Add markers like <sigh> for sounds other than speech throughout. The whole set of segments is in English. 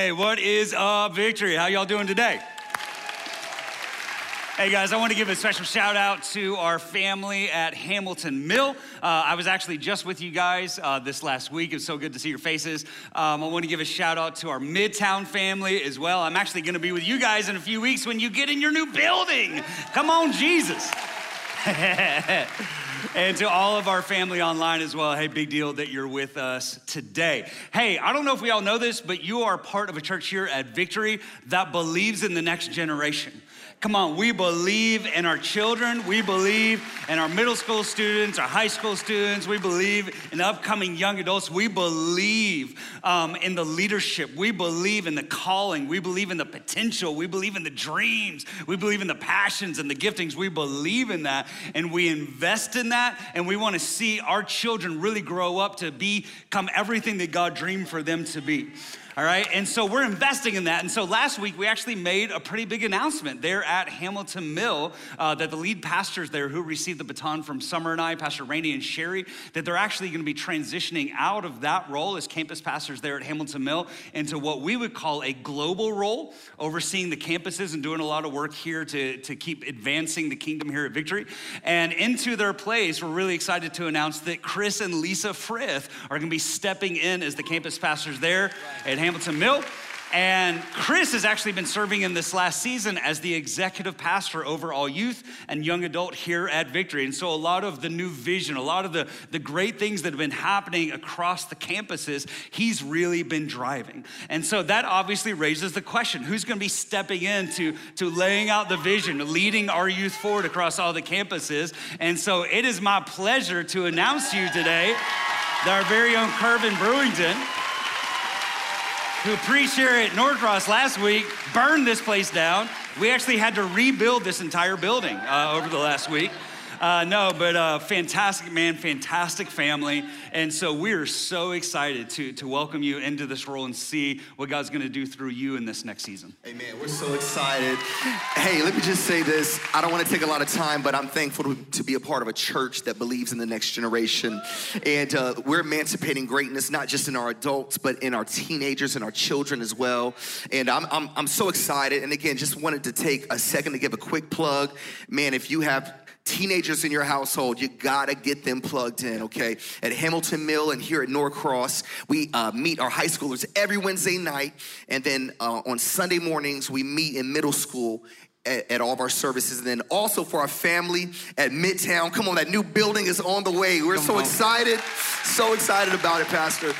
Hey, what is up, Victory? How y'all doing today? Hey guys, I want to give a special shout out to our family at Hamilton Mill. Uh, I was actually just with you guys uh, this last week. It's so good to see your faces. Um, I want to give a shout out to our Midtown family as well. I'm actually going to be with you guys in a few weeks when you get in your new building. Come on, Jesus. <laughs> and to all of our family online as well, hey, big deal that you're with us today. Hey, I don't know if we all know this, but you are part of a church here at Victory that believes in the next generation. Come on, we believe in our children. We believe in our middle school students, our high school students. We believe in upcoming young adults. We believe um, in the leadership. We believe in the calling. We believe in the potential. We believe in the dreams. We believe in the passions and the giftings. We believe in that and we invest in that. And we want to see our children really grow up to become everything that God dreamed for them to be. All right, and so we're investing in that. And so last week we actually made a pretty big announcement there at Hamilton Mill uh, that the lead pastors there who received the baton from Summer and I, Pastor Randy and Sherry, that they're actually going to be transitioning out of that role as campus pastors there at Hamilton Mill into what we would call a global role, overseeing the campuses and doing a lot of work here to, to keep advancing the kingdom here at Victory. And into their place, we're really excited to announce that Chris and Lisa Frith are going to be stepping in as the campus pastors there at Hamilton Mill. And Chris has actually been serving in this last season as the executive pastor over all youth and young adult here at Victory. And so, a lot of the new vision, a lot of the, the great things that have been happening across the campuses, he's really been driving. And so, that obviously raises the question who's going to be stepping in to to laying out the vision, leading our youth forward across all the campuses? And so, it is my pleasure to announce to you today that our very own Kervin Brewington who preached here at Norcross last week, burned this place down. We actually had to rebuild this entire building uh, over the last week. Uh, no, but uh, fantastic man, fantastic family. And so we're so excited to, to welcome you into this role and see what God's going to do through you in this next season. Amen. We're so excited. Hey, let me just say this. I don't want to take a lot of time, but I'm thankful to, be a part of a church that believes in the next generation. And uh, we're emancipating greatness, not just in our adults, but in our teenagers and our children as well. And I'm, I'm, I'm so excited. And again, just wanted to take a second to give a quick plug. Man, if you have teenagers in your household, you gotta get them plugged in, okay? At Hamilton Mill and here at Norcross, we uh, meet our high schoolers every Wednesday night, and then uh, on Sunday mornings, we meet in middle school at, at, all of our services. And then also for our family at Midtown. Come on, that new building is on the way. We're Come so on. excited, so excited about it, Pastor.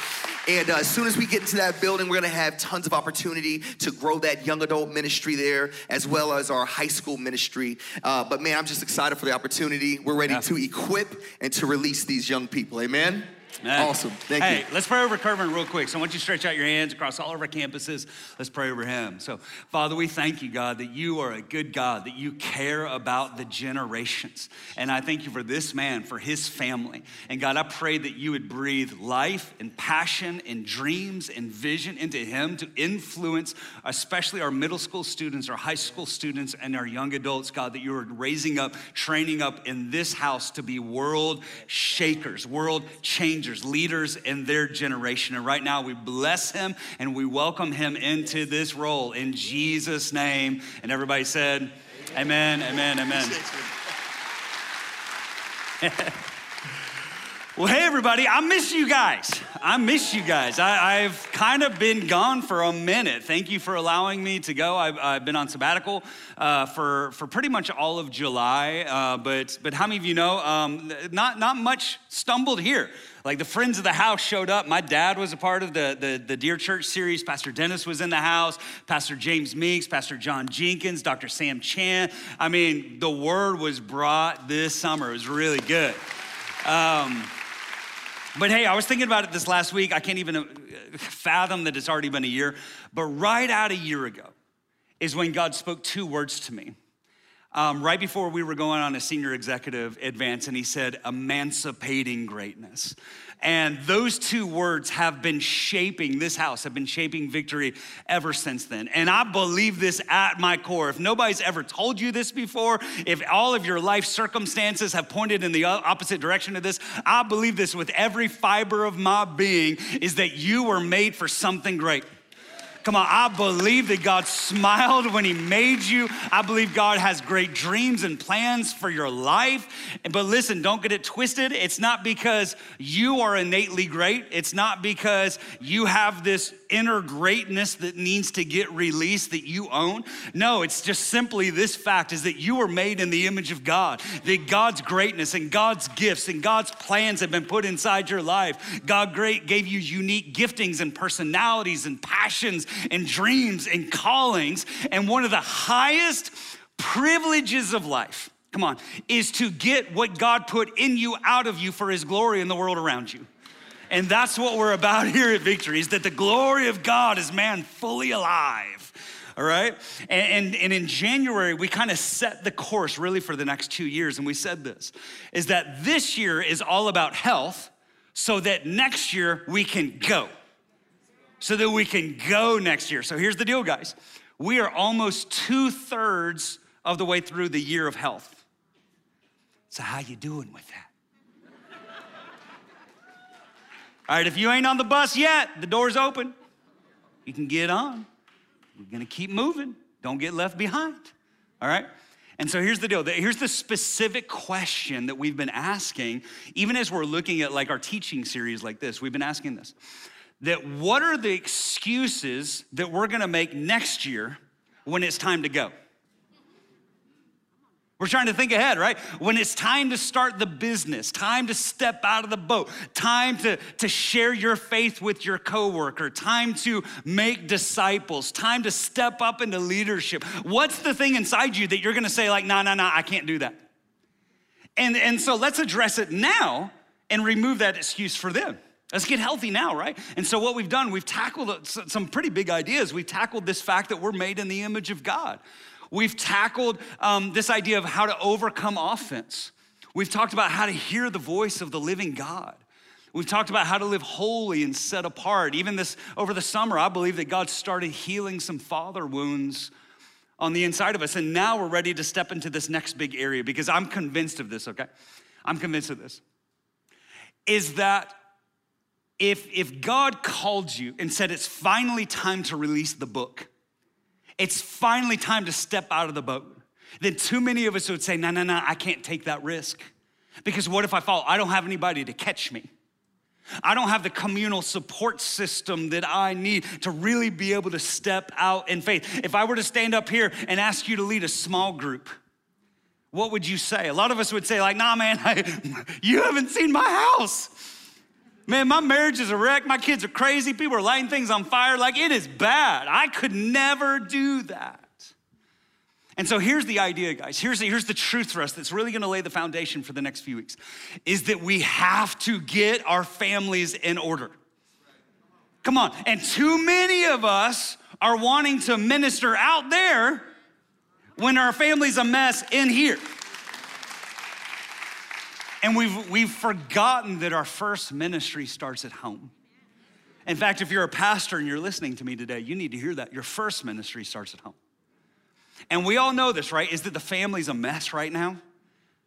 And uh, as soon as we get into that building, we're gonna have tons of opportunity to grow that young adult ministry there, as well as our high school ministry. Uh, but man, I'm just excited for the opportunity. We're ready yeah. to equip and to release these young people. Amen. Man. Awesome. Thank hey, you. let's pray over Kervin real quick. So I want you to stretch out your hands across all of our campuses. Let's pray over him. So, Father, we thank you, God, that you are a good God, that you care about the generations. And I thank you for this man, for his family. And God, I pray that you would breathe life and passion and dreams and vision into him to influence, especially our middle school students, our high school students, and our young adults, God, that you are raising up, training up in this house to be world shakers, world changers leaders in their generation. And right now we bless him and we welcome him into this role in Jesus' name. And everybody said, Amen, amen, amen. amen. <laughs> Well, hey, everybody, I miss you guys. I miss you guys. I, have kind of been gone for a minute. Thank you for allowing me to go. I've, I've been on sabbatical uh, for, for pretty much all of July. Uh, but, but how many of you know, um, not, not much stumbled here. Like the friends of the house showed up. My dad was a part of the, the, the Dear Church series. Pastor Dennis was in the house, Pastor James Meeks, Pastor John Jenkins, Dr. Sam Chand. I mean, the word was brought this summer. It was really good. Um, but hey, I was thinking about it this last week. I can't even uh, fathom that it's already been a year. But right out a year ago is when God spoke two words to me. Um, right before we were going on a senior executive advance, and he said, emancipating greatness. And those two words have been shaping this house, have been shaping victory ever since then. And I believe this at my core. If nobody's ever told you this before, if all of your life circumstances have pointed in the opposite direction of this, I believe this with every fiber of my being is that you were made for something great Come on, I believe that God smiled when He made you. I believe God has great dreams and plans for your life. But listen, don't get it twisted. It's not because you are innately great, it's not because you have this inner greatness that needs to get released that you own. No, it's just simply this fact is that you were made in the image of God, that God's greatness and God's gifts and God's plans have been put inside your life. God great gave you unique giftings and personalities and passions and dreams and callings. And one of the highest privileges of life, come on, is to get what God put in you out of you for his glory in the world around you. And that's what we're about <laughs> here at Victory, is that the glory of God is man fully alive. All right? And, and, and in January, we kind of set the course really for the next two years. And we said this is that this year is all about health so that next year we can go. So that we can go next year. So here's the deal, guys. We are almost two thirds of the way through the year of health. So how you doing with that? All right, if you ain't on the bus yet, the door's open. You can get on. We're gonna keep moving. Don't get left behind. All right? And so here's the deal. Here's the specific question that we've been asking, even as we're looking at like our teaching series like this. We've been asking this that what are the excuses that we're gonna make next year when it's time to go? We're trying to think ahead, right? When it's time to start the business, time to step out of the boat, time to, to share your faith with your coworker, time to make disciples, time to step up into leadership. What's the thing inside you that you're gonna say, like, no, no, no, I can't do that? And, and so let's address it now and remove that excuse for them. Let's get healthy now, right? And so, what we've done, we've tackled some pretty big ideas. We've tackled this fact that we're made in the image of God. We've tackled um, this idea of how to overcome offense. We've talked about how to hear the voice of the living God. We've talked about how to live holy and set apart. Even this over the summer, I believe that God started healing some father wounds on the inside of us. And now we're ready to step into this next big area because I'm convinced of this, okay? I'm convinced of this. Is that if, if God called you and said it's finally time to release the book, it's finally time to step out of the boat, then too many of us would say, no, no, no, I can't take that risk. Because what if I fall? I don't have anybody to catch me. I don't have the communal support system that I need to really be able to step out in faith. If I were to stand up here and ask you to lead a small group, what would you say? A lot of us would say, like, nah, man, <laughs> I, you haven't seen my house. Man, my marriage is a wreck. My kids are crazy. People are lighting things on fire. Like, it is bad. I could never do that. And so here's the idea, guys. Here's the, here's the truth for us that's really gonna lay the foundation for the next few weeks is that we have to get our families in order. Come on. And too many of us are wanting to minister out there when our family's a mess in here. And we've, we've forgotten that our first ministry starts at home. In fact, if you're a pastor and you're listening to me today, you need to hear that. Your first ministry starts at home. And we all know this, right? Is that the family's a mess right now?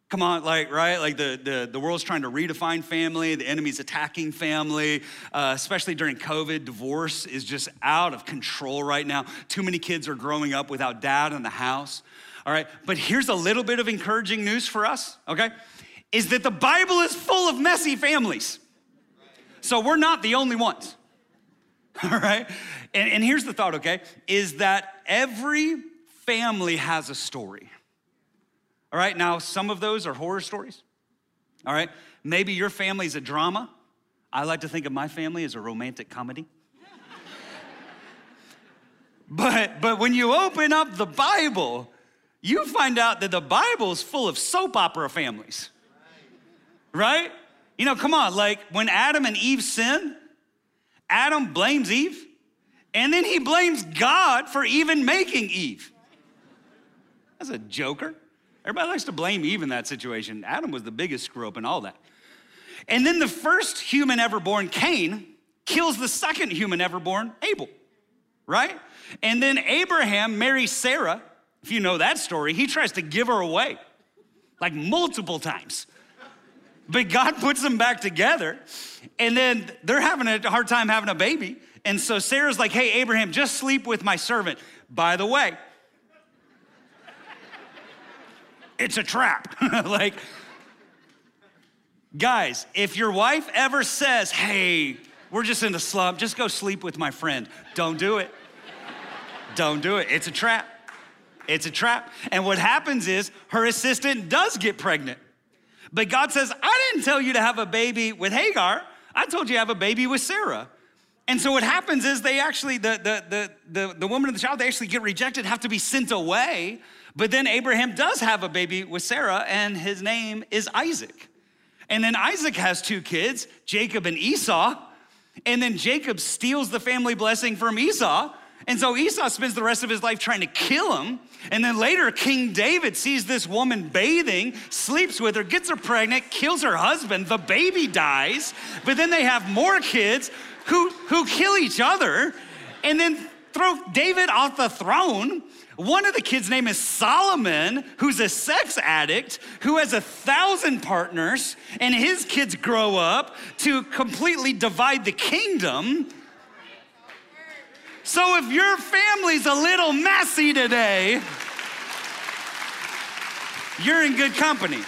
Come on, like, right? Like the, the, the world's trying to redefine family, the enemy's attacking family, uh, especially during COVID. Divorce is just out of control right now. Too many kids are growing up without dad in the house. All right, but here's a little bit of encouraging news for us, okay? Is that the Bible is full of messy families. So we're not the only ones. <laughs> All right? And, and here's the thought, okay? Is that every family has a story. All right? Now, some of those are horror stories. All right? Maybe your family's a drama. I like to think of my family as a romantic comedy. <laughs> but, but when you open up the Bible, you find out that the Bible is full of soap opera families right? You know, come on, like when Adam and Eve sin, Adam blames Eve, and then he blames God for even making Eve. That's a joker. Everybody likes to blame Eve in that situation. Adam was the biggest screw up in all that. And then the first human ever born, Cain, kills the second human ever born, Abel, right? And then Abraham marries Sarah. If you know that story, he tries to give her away like multiple times. But God puts them back together, and then they're having a hard time having a baby. And so Sarah's like, hey, Abraham, just sleep with my servant. By the way, it's a trap. <laughs> like, guys, if your wife ever says, hey, we're just in the slump, just go sleep with my friend, don't do it. don't do it. It's a trap. It's a trap. And what happens is her assistant does get pregnant. But God says, I didn't tell you to have a baby with Hagar. I told you to have a baby with Sarah. And so what happens is they actually, the, the, the, the, the woman and the child, they actually get rejected, have to be sent away. But then Abraham does have a baby with Sarah, and his name is Isaac. And then Isaac has two kids, Jacob and Esau. And then Jacob steals the family blessing from Esau. And so Esau spends the rest of his life trying to kill him. And then later, King David sees this woman bathing, sleeps with her, gets her pregnant, kills her husband, the baby dies. But then they have more kids who, who kill each other and then throw David off the throne. One of the kids' name is Solomon, who's a sex addict, who has a thousand partners, and his kids grow up to completely divide the kingdom. So if your family's a little messy today, you're in good company.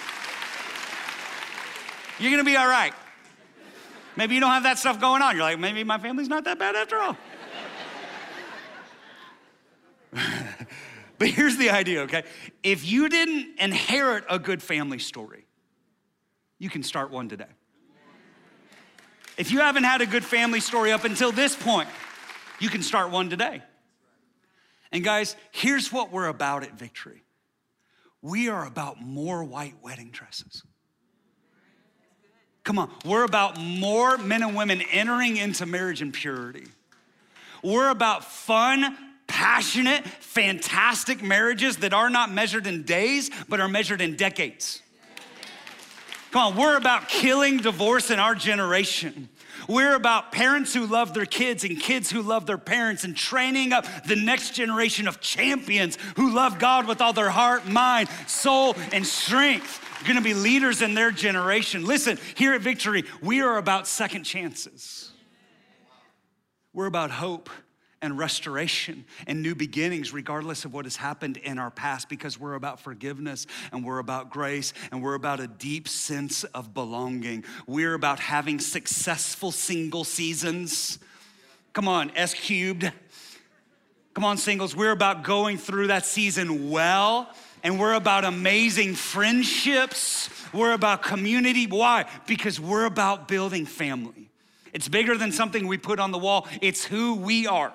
You're gonna be all right. Maybe you don't have that stuff going on. You're like, maybe my family's not that bad after all. <laughs> but here's the idea, okay? If you didn't inherit a good family story, you can start one today. If you haven't had a good family story up until this point, you can start one today. And guys, here's what we're about at Victory we are about more white wedding dresses. Come on, we're about more men and women entering into marriage in purity. We're about fun, passionate, fantastic marriages that are not measured in days, but are measured in decades. Come on, we're about killing divorce in our generation. We're about parents who love their kids and kids who love their parents and training up the next generation of champions who love God with all their heart, mind, soul, and strength gonna be leaders in their generation. Listen, here at Victory, we are about second chances. We're about hope and restoration and new beginnings, regardless of what has happened in our past, because we're about forgiveness and we're about grace and we're about a deep sense of belonging. We're about having successful single seasons. Come on, S cubed. Come on, singles. We're about going through that season well and we're about amazing friendships. We're about community. Why? Because we're about building family. It's bigger than something we put on the wall, it's who we are.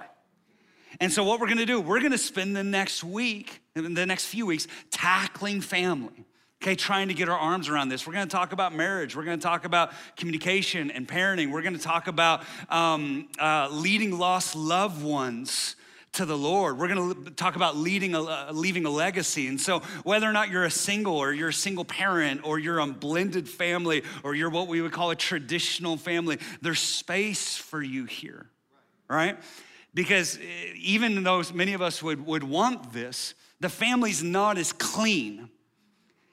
And so, what we're gonna do, we're gonna spend the next week, the next few weeks, tackling family. Okay, trying to get our arms around this. We're gonna talk about marriage. We're gonna talk about communication and parenting. We're gonna talk about um, uh, leading lost loved ones to the Lord. We're going to talk about leading a, uh, leaving a legacy. And so, whether or not you're a single or you're a single parent or you're a blended family or you're what we would call a traditional family, there's space for you here, right? Because uh, even though many of us would, would want this, the family's not as clean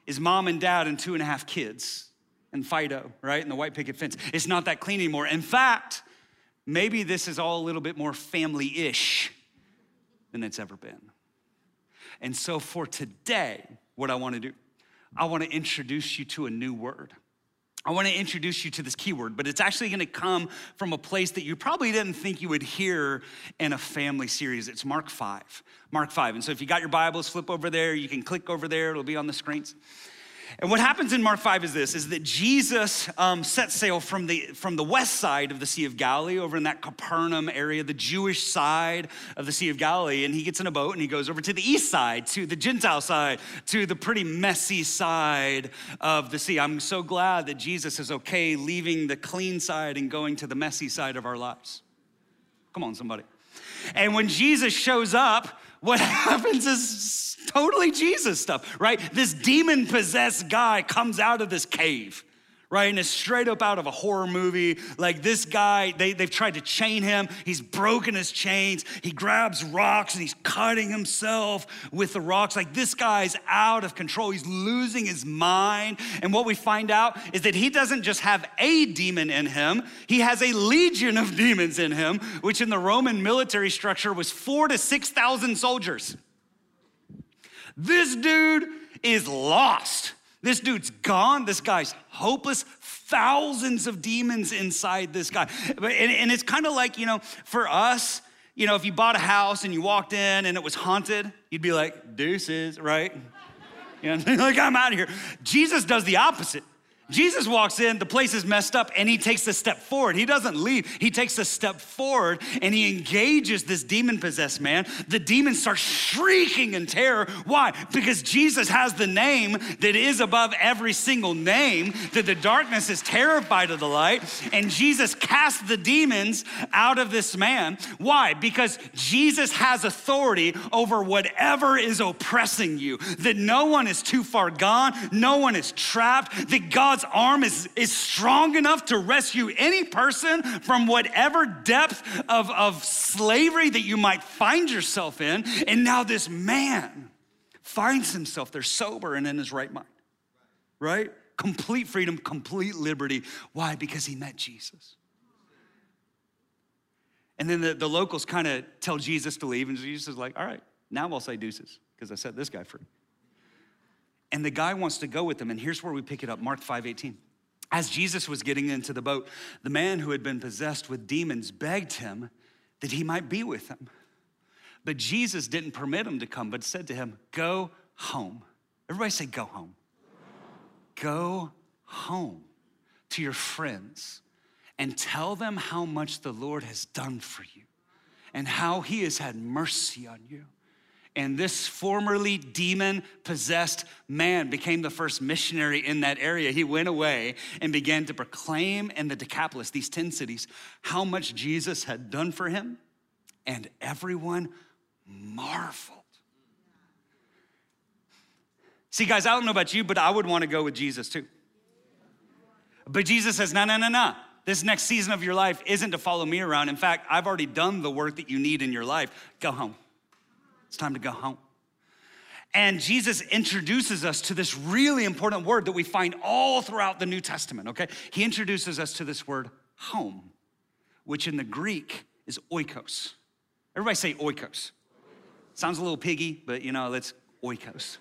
as mom and dad and two and a half kids and Fido, right? And the white picket fence. It's not that clean anymore. In fact, maybe this is all a little bit more family ish than it's ever been. And so for today, what I want to do, I want to introduce you to a new word. I want to introduce you to this keyword, but it's actually going to come from a place that you probably didn't think you would hear in a family series. It's Mark 5. Mark 5. And so if you got your Bibles, flip over there. You can click over there, it'll be on the screens. And what happens in Mark 5 is this, is that Jesus um, sets sail from the, from the west side of the Sea of Galilee, over in that Capernaum area, the Jewish side of the Sea of Galilee, and he gets in a boat and he goes over to the east side, to the Gentile side, to the pretty messy side of the sea. I'm so glad that Jesus is okay leaving the clean side and going to the messy side of our lives. Come on, somebody. And when Jesus shows up, what <laughs> happens is totally Jesus stuff, right? This demon possessed guy comes out of this cave, right? And it's straight up out of a horror movie. Like this guy, they, they've tried to chain him. He's broken his chains. He grabs rocks and he's cutting himself with the rocks. Like this guy's out of control. He's losing his mind. And what we find out is that he doesn't just have a demon in him, he has a legion of demons in him, which in the Roman military structure was four to 6,000 soldiers. This dude is lost. This dude's gone. This guy's hopeless. Thousands of demons inside this guy. And, it's kind of like, you know, for us, you know, if you bought a house and you walked in and it was haunted, you'd be like, deuces, right? <laughs> You know, <laughs> like, I'm out of here. Jesus does the opposite. Jesus walks in, the place is messed up, and he takes a step forward. He doesn't leave, he takes a step forward and he engages this demon possessed man. The demon starts shrieking in terror. Why? Because Jesus has the name that is above every single name, that the darkness is terrified of the light, and Jesus casts the demons out of this man. Why? Because Jesus has authority over whatever is oppressing you, that no one is too far gone, no one is trapped, that God God's arm is, is strong enough to rescue any person from whatever depth of, of slavery that you might find yourself in. And now this man finds himself there sober and in his right mind, right? Complete freedom, complete liberty. Why? Because he met Jesus. And then the, the locals kind of tell Jesus to leave, and Jesus is like, all right, now I'll say deuces, because I set this guy free. And the guy wants to go with them. And here's where we pick it up Mark 5 18. As Jesus was getting into the boat, the man who had been possessed with demons begged him that he might be with him. But Jesus didn't permit him to come, but said to him, Go home. Everybody say, Go home. Go home to your friends and tell them how much the Lord has done for you and how he has had mercy on you. And this formerly demon possessed man became the first missionary in that area. He went away and began to proclaim in the Decapolis, these 10 cities, how much Jesus had done for him. And everyone marveled. See, guys, I don't know about you, but I would want to go with Jesus too. But Jesus says, no, no, no, no. This next season of your life isn't to follow me around. In fact, I've already done the work that you need in your life. Go home. It's time to go home. And Jesus introduces us to this really important word that we find all throughout the New Testament, okay? He introduces us to this word home, which in the Greek is oikos. Everybody say oikos. Sounds a little piggy, but you know, let's oikos.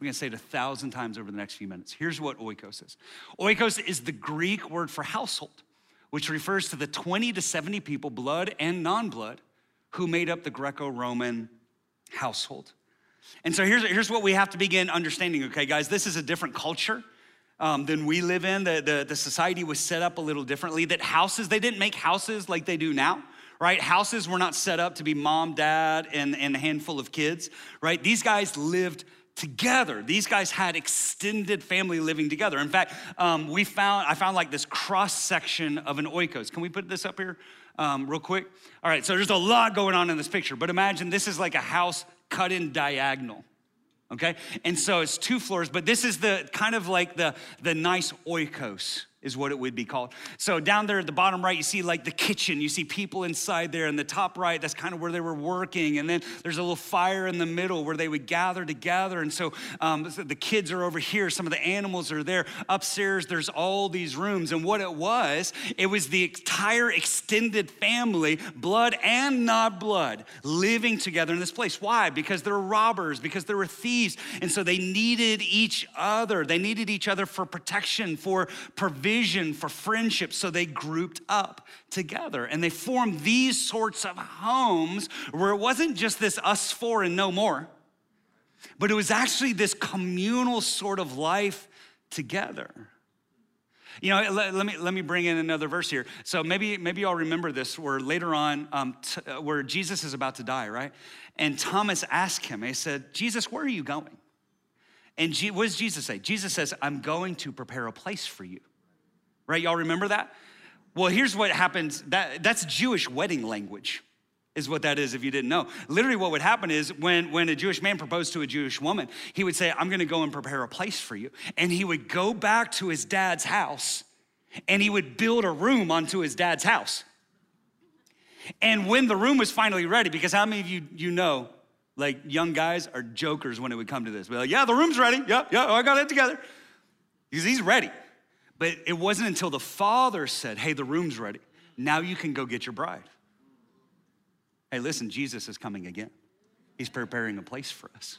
We're gonna say it a thousand times over the next few minutes. Here's what oikos is oikos is the Greek word for household, which refers to the 20 to 70 people, blood and non blood, who made up the Greco Roman household. And so here's, here's what we have to begin understanding, okay, guys? This is a different culture. Um, than we live in. The, the, the society was set up a little differently. That houses, they didn't make houses like they do now right? Houses were not set up to be mom, dad, and, and a handful of kids, right? These guys lived together. These guys had extended family living together. In fact, um, we found I found like this cross section of an oikos. Can we put this up here? um, real quick? All right, so there's a lot going on in this picture, but imagine this is like a house cut in diagonal. Okay, and so it's two floors, but this is the kind of like the the nice oikos is what it would be called. So down there at the bottom right, you see like the kitchen. You see people inside there. And the top right, that's kind of where they were working. And then there's a little fire in the middle where they would gather together. And so um, the kids are over here. Some of the animals are there. Upstairs, there's all these rooms. And what it was, it was the entire extended family, blood and not blood, living together in this place. Why? Because there were robbers, because there were thieves. And so they needed each other. They needed each other for protection, for provision vision for friendship, so they grouped up together and they formed these sorts of homes where it wasn't just this us four and no more, but it was actually this communal sort of life together. You know, let, let, me let me bring in another verse here. So maybe maybe y'all remember this, where later on, um, t- uh, where Jesus is about to die, right? And Thomas asked him. He said, "Jesus, where are you going?" And G- what does Jesus say? Jesus says, "I'm going to prepare a place for you." Right? Y'all remember that? Well, here's what happens. That, that's Jewish wedding language, is what that is if you didn't know. Literally, what would happen is when, when a Jewish man proposed to a Jewish woman, he would say, I'm gonna go and prepare a place for you. And he would go back to his dad's house and he would build a room onto his dad's house. And when the room was finally ready, because how many of you you know, like young guys are jokers when it would come to this. Be like, yeah, the room's ready. Yeah, yeah, I got it together. Because he's ready. But it wasn't until the father said, hey, the room's ready. Now you can go get your bride. Hey, listen, Jesus is coming again. He's preparing a place for us.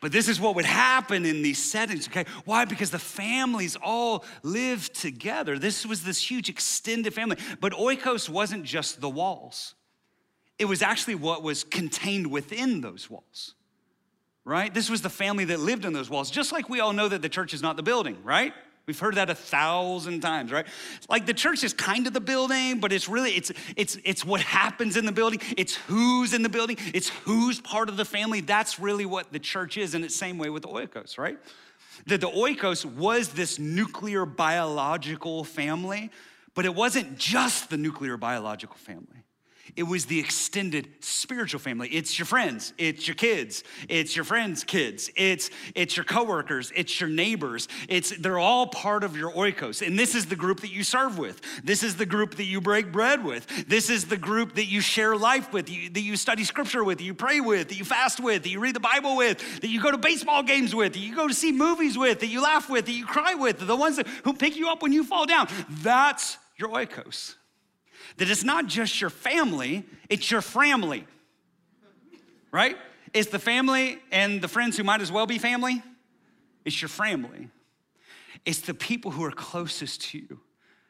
But this is what would happen in these settings, okay? Why? Because the families all lived together. This was this huge extended family. But oikos wasn't just the walls, it was actually what was contained within those walls, right? This was the family that lived in those walls, just like we all know that the church is not the building, right? We've heard that a thousand times, right? Like the church is kind of the building, but it's really it's it's it's what happens in the building. It's who's in the building. It's who's part of the family. That's really what the church is, and it's same way with the oikos, right? That the oikos was this nuclear biological family, but it wasn't just the nuclear biological family. It was the extended spiritual family. It's your friends, it's your kids, it's your friends' kids, it's it's your coworkers, it's your neighbors. It's they're all part of your oikos. And this is the group that you serve with. This is the group that you break bread with. This is the group that you share life with, that you study scripture with, that you pray with, that you fast with, that you read the Bible with, that you go to baseball games with, that you go to see movies with, that you laugh with, that you cry with, the ones that, who pick you up when you fall down. That's your oikos that it's not just your family, it's your family, right? It's the family and the friends who might as well be family. It's your family. It's the people who are closest to you,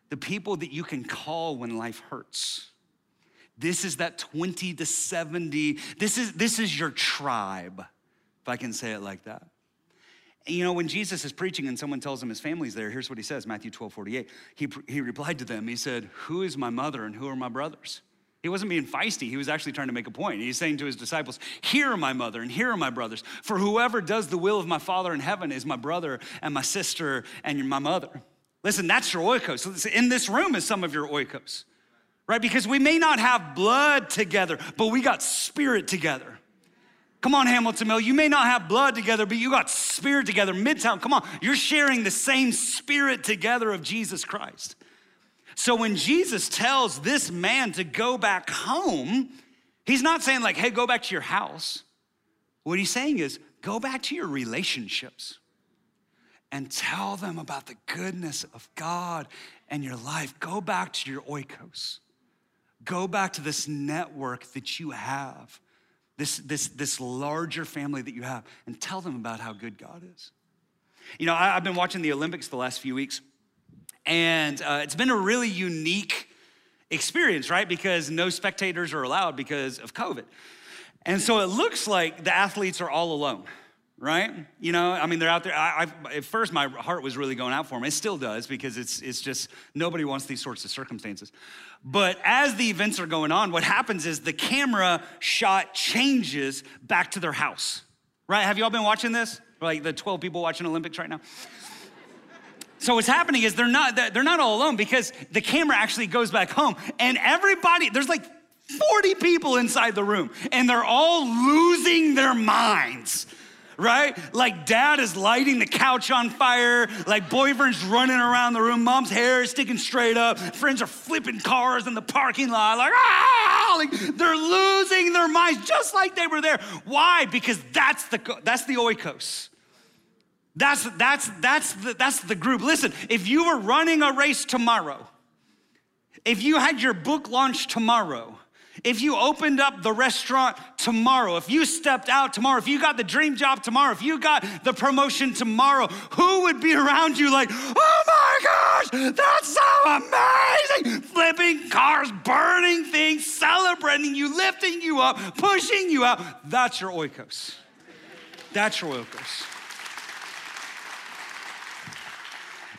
the people that you can call when life hurts. This is that 20 to 70. This is, this is your tribe, if I can say it like that. You know, when Jesus is preaching and someone tells him his family's there, here's what he says Matthew 12, 48. He, he replied to them, He said, Who is my mother and who are my brothers? He wasn't being feisty. He was actually trying to make a point. He's saying to his disciples, Here are my mother and here are my brothers. For whoever does the will of my Father in heaven is my brother and my sister and my mother. Listen, that's your oikos. In this room is some of your oikos, right? Because we may not have blood together, but we got spirit together. Come on, Hamilton Mill. You may not have blood together, but you got spirit together. Midtown, come on. You're sharing the same spirit together of Jesus Christ. So when Jesus tells this man to go back home, he's not saying, like, hey, go back to your house. What he's saying is, go back to your relationships and tell them about the goodness of God and your life. Go back to your oikos. Go back to this network that you have this, this, this larger family that you have, and tell them about how good God is. You know, I, have been watching the Olympics the last few weeks, and uh, it's been a really unique experience, right? Because no spectators are allowed because of COVID. And so it looks like the athletes are all alone right? You know, I mean, they're out there. I, I, at first, my heart was really going out for them. It still does because it's it's just nobody wants these sorts of circumstances. But as the events are going on, what happens is the camera shot changes back to their house, right? Have you all been watching this? Like the 12 people watching Olympics right now. So what's happening is they're not they're not all alone because the camera actually goes back home and everybody there's like 40 people inside the room and they're all losing their minds right? Like dad is lighting the couch on fire, like boyfriend's running around the room, mom's hair is sticking straight up, friends are flipping cars in the parking lot, like, ah, like they're losing their minds just like they were there. Why? Because that's the that's the oikos. That's that's that's the, that's the group. Listen, if you were running a race tomorrow, if you had your book launch tomorrow, if you opened up the restaurant tomorrow, if you stepped out tomorrow, if you got the dream job tomorrow, if you got the promotion tomorrow, who would be around you like, oh my gosh, that's so amazing? Flipping cars, burning things, celebrating you, lifting you up, pushing you out. That's your oikos. That's your oikos.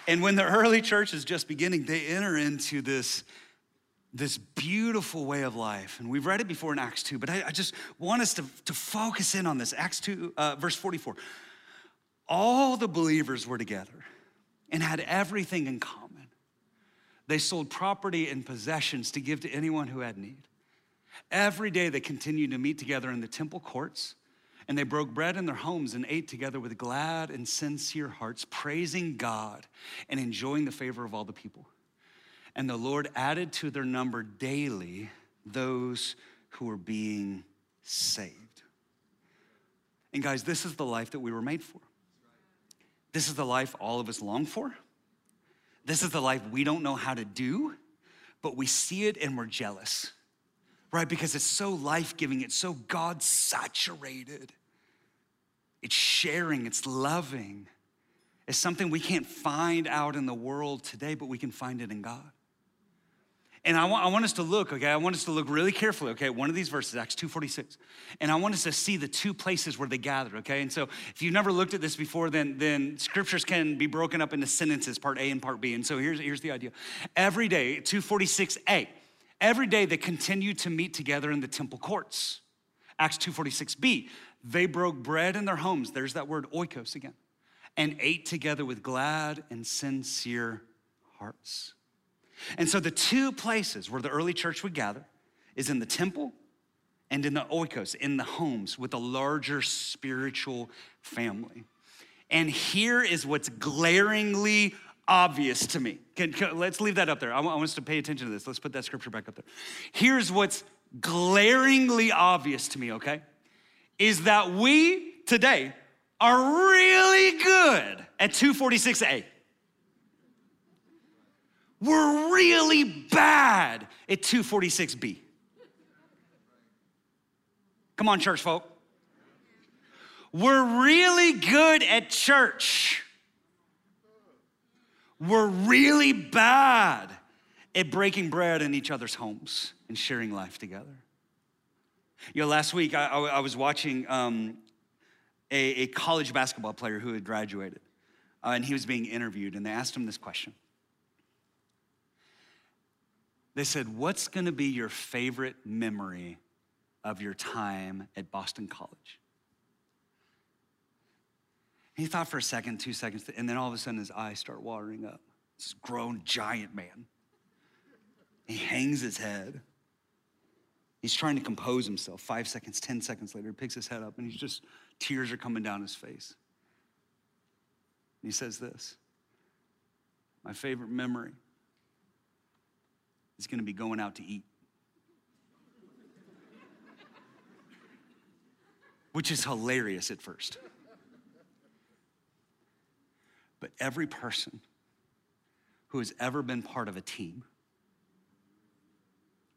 And when the early church is just beginning, they enter into this this beautiful way of life. And we've read it before in Acts 2, but I, I just want us to, to focus in on this. Acts 2, uh, verse 44. All the believers were together and had everything in common. They sold property and possessions to give to anyone who had need. Every day they continued to meet together in the temple courts And they broke bread in their homes and ate together with glad and sincere hearts, praising God and enjoying the favor of all the people. And the Lord added to their number daily those who were being saved. And guys, this is the life that we were made for. This is the life all of us long for. This is the life we don't know how to do, but we see it and we're jealous, right? Because it's so life giving, it's so God saturated. It's sharing, it's loving. It's something we can't find out in the world today, but we can find it in God. And I want, I want us to look, okay? I want us to look really carefully, okay? One of these verses, Acts 2.46. And I want us to see the two places where they gathered, okay? And so if you've never looked at this before, then, then scriptures can be broken up into sentences, part A and part B. And so here's, here's the idea. Every day, 246a, every day they continued to meet together in the temple courts. Acts 246b, they broke bread in their homes. There's that word oikos again. And ate together with glad and sincere hearts. And so the two places where the early church would gather is in the temple and in the oikos, in the homes with a larger spiritual family. And here is what's glaringly obvious to me. Can, can, let's leave that up there. I want, I want us to pay attention to this. Let's put that scripture back up there. Here's what's glaringly obvious to me, okay? Is that we today are really good at 246A. We're really bad at 246B. Come on, church folk. We're really good at church. We're really bad at breaking bread in each other's homes and sharing life together. You know, last week I, I was watching um, a, a, college basketball player who had graduated, uh, and he was being interviewed, and they asked him this question they said, What's gonna be your favorite memory of your time at Boston College? He thought for a second, two seconds, and then all of a sudden his eyes start watering up. This grown giant man. He hangs his head. He's trying to compose himself. Five seconds, 10 seconds later, he picks his head up and he's just, tears are coming down his face. And he says this My favorite memory is going to be going out to eat. Which is hilarious at first. But every person who has ever been part of a team,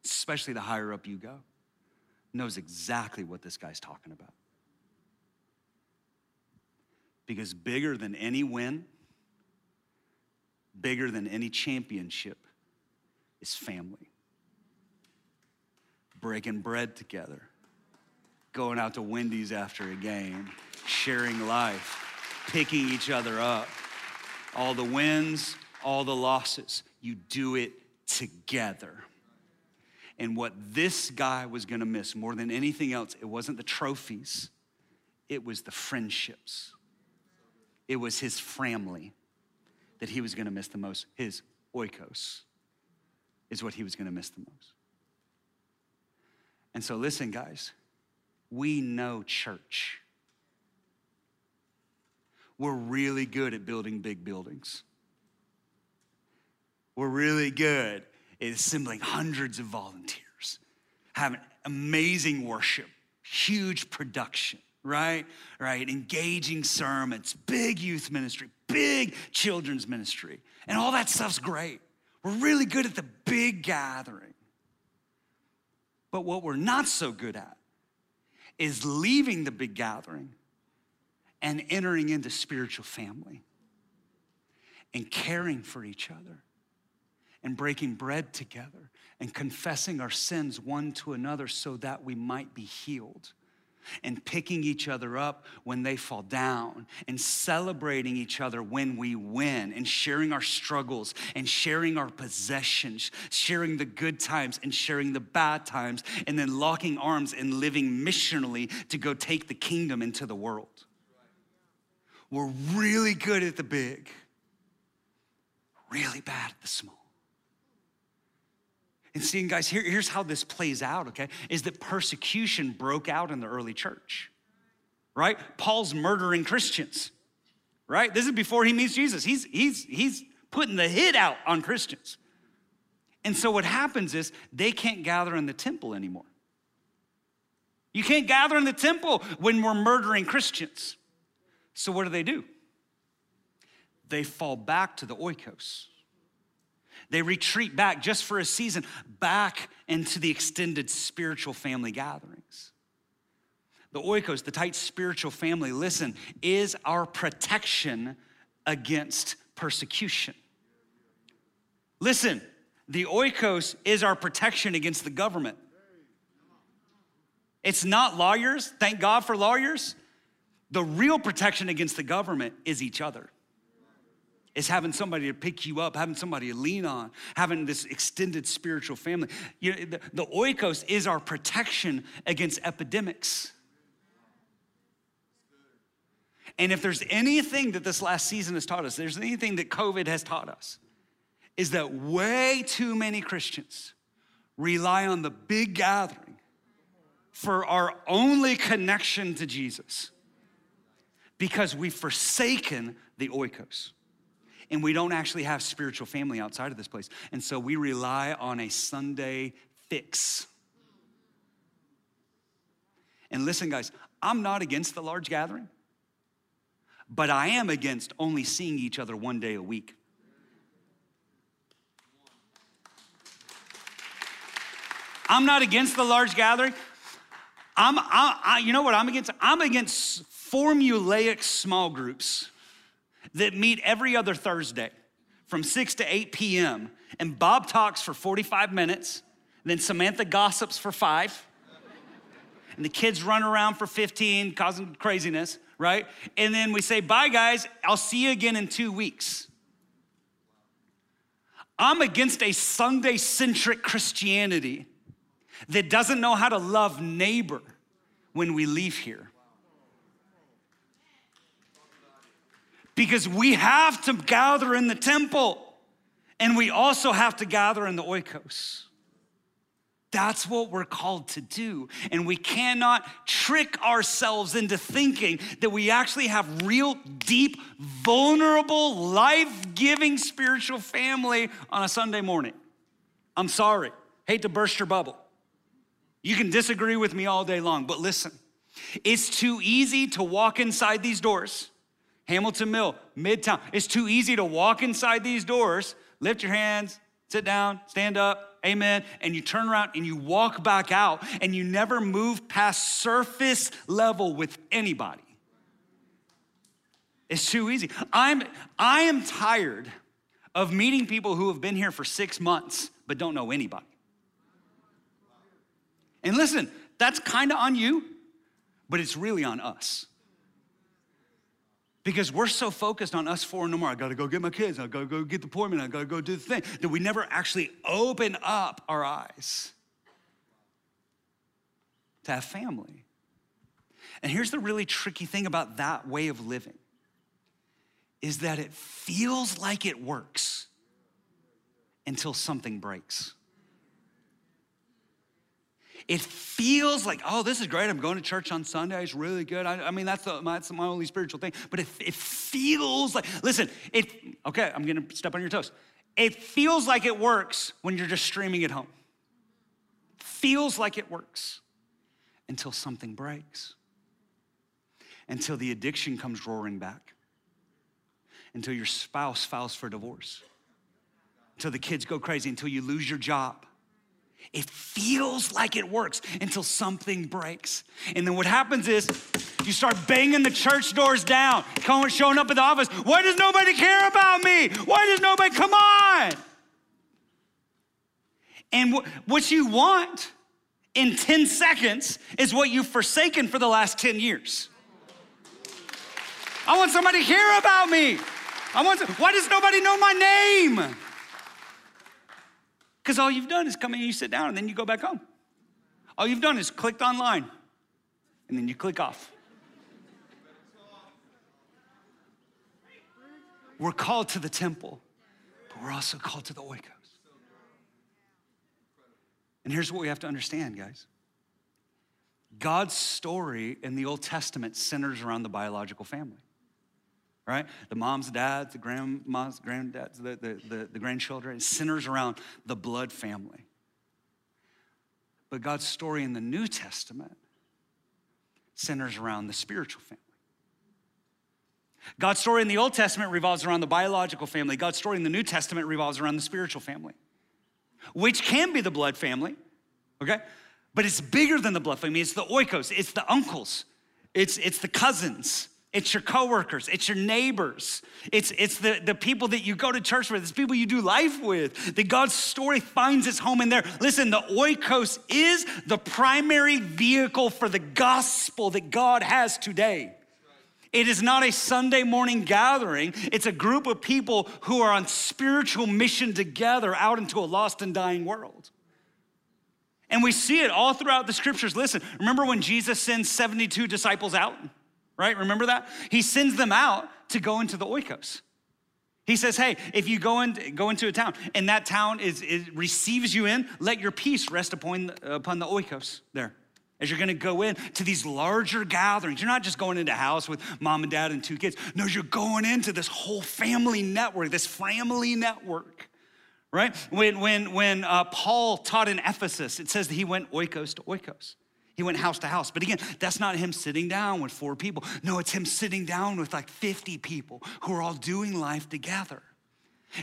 especially the higher up you go, knows exactly what this guy's talking about. Because bigger than any win, bigger than any championship, is family. Breaking bread together, going out to Wendy's after a game, sharing life, picking each other up. All the wins, all the losses, you do it together. And what this guy was gonna miss more than anything else, it wasn't the trophies, it was the friendships. It was his family that he was gonna miss the most, his oikos is what he was going to miss the most. And so, listen, guys, we know church. We're really good at building big buildings. We're really good at assembling hundreds of volunteers, having amazing worship, huge production, right? Right? Engaging sermons, big youth ministry, big children's ministry. And all that stuff's great. We're really good at the big gathering. But what we're not so good at is leaving the big gathering and entering into spiritual family and caring for each other and breaking bread together and confessing our sins one to another so that we might be healed and picking each other up when they fall down and celebrating each other when we win and sharing our struggles and sharing our possessions, sharing the good times and sharing the bad times, and then locking arms and living missionally to go take the kingdom into the world. We're really good at the big, really bad at the small. And seeing, guys, here, here's how this plays out, okay? Is that persecution broke out in the early church. right? Paul's murdering Christians, right? This is before he meets Jesus. He's, he's, he's putting the hit out on Christians. And so what happens is they can't gather in the temple anymore. You can't gather in the temple when we're murdering Christians. So what do they do? They fall back to the oikos. They retreat back just for a season, back into the extended spiritual family gatherings. The oikos, the tight spiritual family, listen, is our protection against persecution. Listen, the oikos is our protection against the government. It's not lawyers, thank God for lawyers. The real protection against the government is each other. It's having somebody to pick you up, having somebody to lean on, having this extended spiritual family. You know, the, the oikos is our protection against epidemics. And if there's anything that this last season has taught us, there's anything that COVID has taught us, is that way too many Christians rely on the big gathering for our only connection to Jesus because we've forsaken the oikos. And we don't actually have spiritual family outside of this place. And so we rely on a Sunday fix. And listen, guys, I'm not against the large gathering, but I am against only seeing each other one day a week. I'm not against the large gathering. I'm, I, I, you know what I'm against? I'm against formulaic small groups that meet every other Thursday from 6 to 8 p.m. And Bob talks for 45 minutes, then Samantha gossips for five, and the kids run around for 15, causing craziness, right? And then we say, Bye, guys, I'll see you again in two weeks. I'm against a Sunday centric Christianity that doesn't know how to love neighbor when we leave here. Because we have to gather in the temple and we also have to gather in the oikos. That's what we're called to do. And we cannot trick ourselves into thinking that we actually have real, deep, vulnerable, life giving spiritual family on a Sunday morning. I'm sorry. Hate to burst your bubble. You can disagree with me all day long, but listen, it's too easy to walk inside these doors. Hamilton Mill, Midtown. It's too easy to walk inside these doors, lift your hands, sit down, stand up, amen, and you turn around and you walk back out and you never move past surface level with anybody. It's too easy. I'm I am tired of meeting people who have been here for 6 months but don't know anybody. And listen, that's kind of on you, but it's really on us. Because we're so focused on us four no more. I gotta go get my kids, I gotta go get the appointment, I gotta go do the thing, that we never actually open up our eyes to have family. And here's the really tricky thing about that way of living is that it feels like it works until something breaks. It feels like, oh, this is great. I'm going to church on Sunday. It's really good. I, I mean, that's, the, that's my only spiritual thing. But it, it feels like, listen, it, okay, I'm going to step on your toes. It feels like it works when you're just streaming at home. Feels like it works until something breaks, until the addiction comes roaring back, until your spouse files for divorce, until the kids go crazy, until you lose your job it feels like it works until something breaks. And then what happens is you start banging the church doors down, showing up at the office. Why does nobody care about me? Why does nobody come on? And what you want in 10 seconds is what you've forsaken for the last 10 years. I want somebody to care about me. I want to, why does nobody know my name? Because all you've done is come in and you sit down and then you go back home. All you've done is clicked online and then you click off. We're called to the temple, but we're also called to the oikos. And here's what we have to understand, guys God's story in the Old Testament centers around the biological family, right? The moms, dads, the grandmas, granddads, the, the, the, the grandchildren, centers around the blood family. But God's story in the New Testament centers around the spiritual family. God's story in the Old Testament revolves around the biological family. God's story in the New Testament revolves around the spiritual family, which can be the blood family, okay? But it's bigger than the blood family. It's the oikos, it's the uncles, it's, it's the cousins, it's your coworkers, it's your neighbors, it's, it's the, the people that you go to church with, it's people you do life with. That God's story finds its home in there. Listen, the oikos is the primary vehicle for the gospel that God has today. It is not a Sunday morning gathering. It's a group of people who are on spiritual mission together out into a lost and dying world. And we see it all throughout the scriptures. Listen, remember when Jesus sends 72 disciples out? Right? Remember that? He sends them out to go into the oikos. He says, Hey, if you go, in, go into a town and that town is, is receives you in, let your peace rest upon, upon the oikos there as you're gonna go in to these larger gatherings. You're not just going into a house with mom and dad and two kids. No, you're going into this whole family network, this family network, right? When, when, when uh, Paul taught in Ephesus, it says that he went oikos to oikos. He went house to house. But again, that's not him sitting down with four people. No, it's him sitting down with like 50 people who are all doing life together.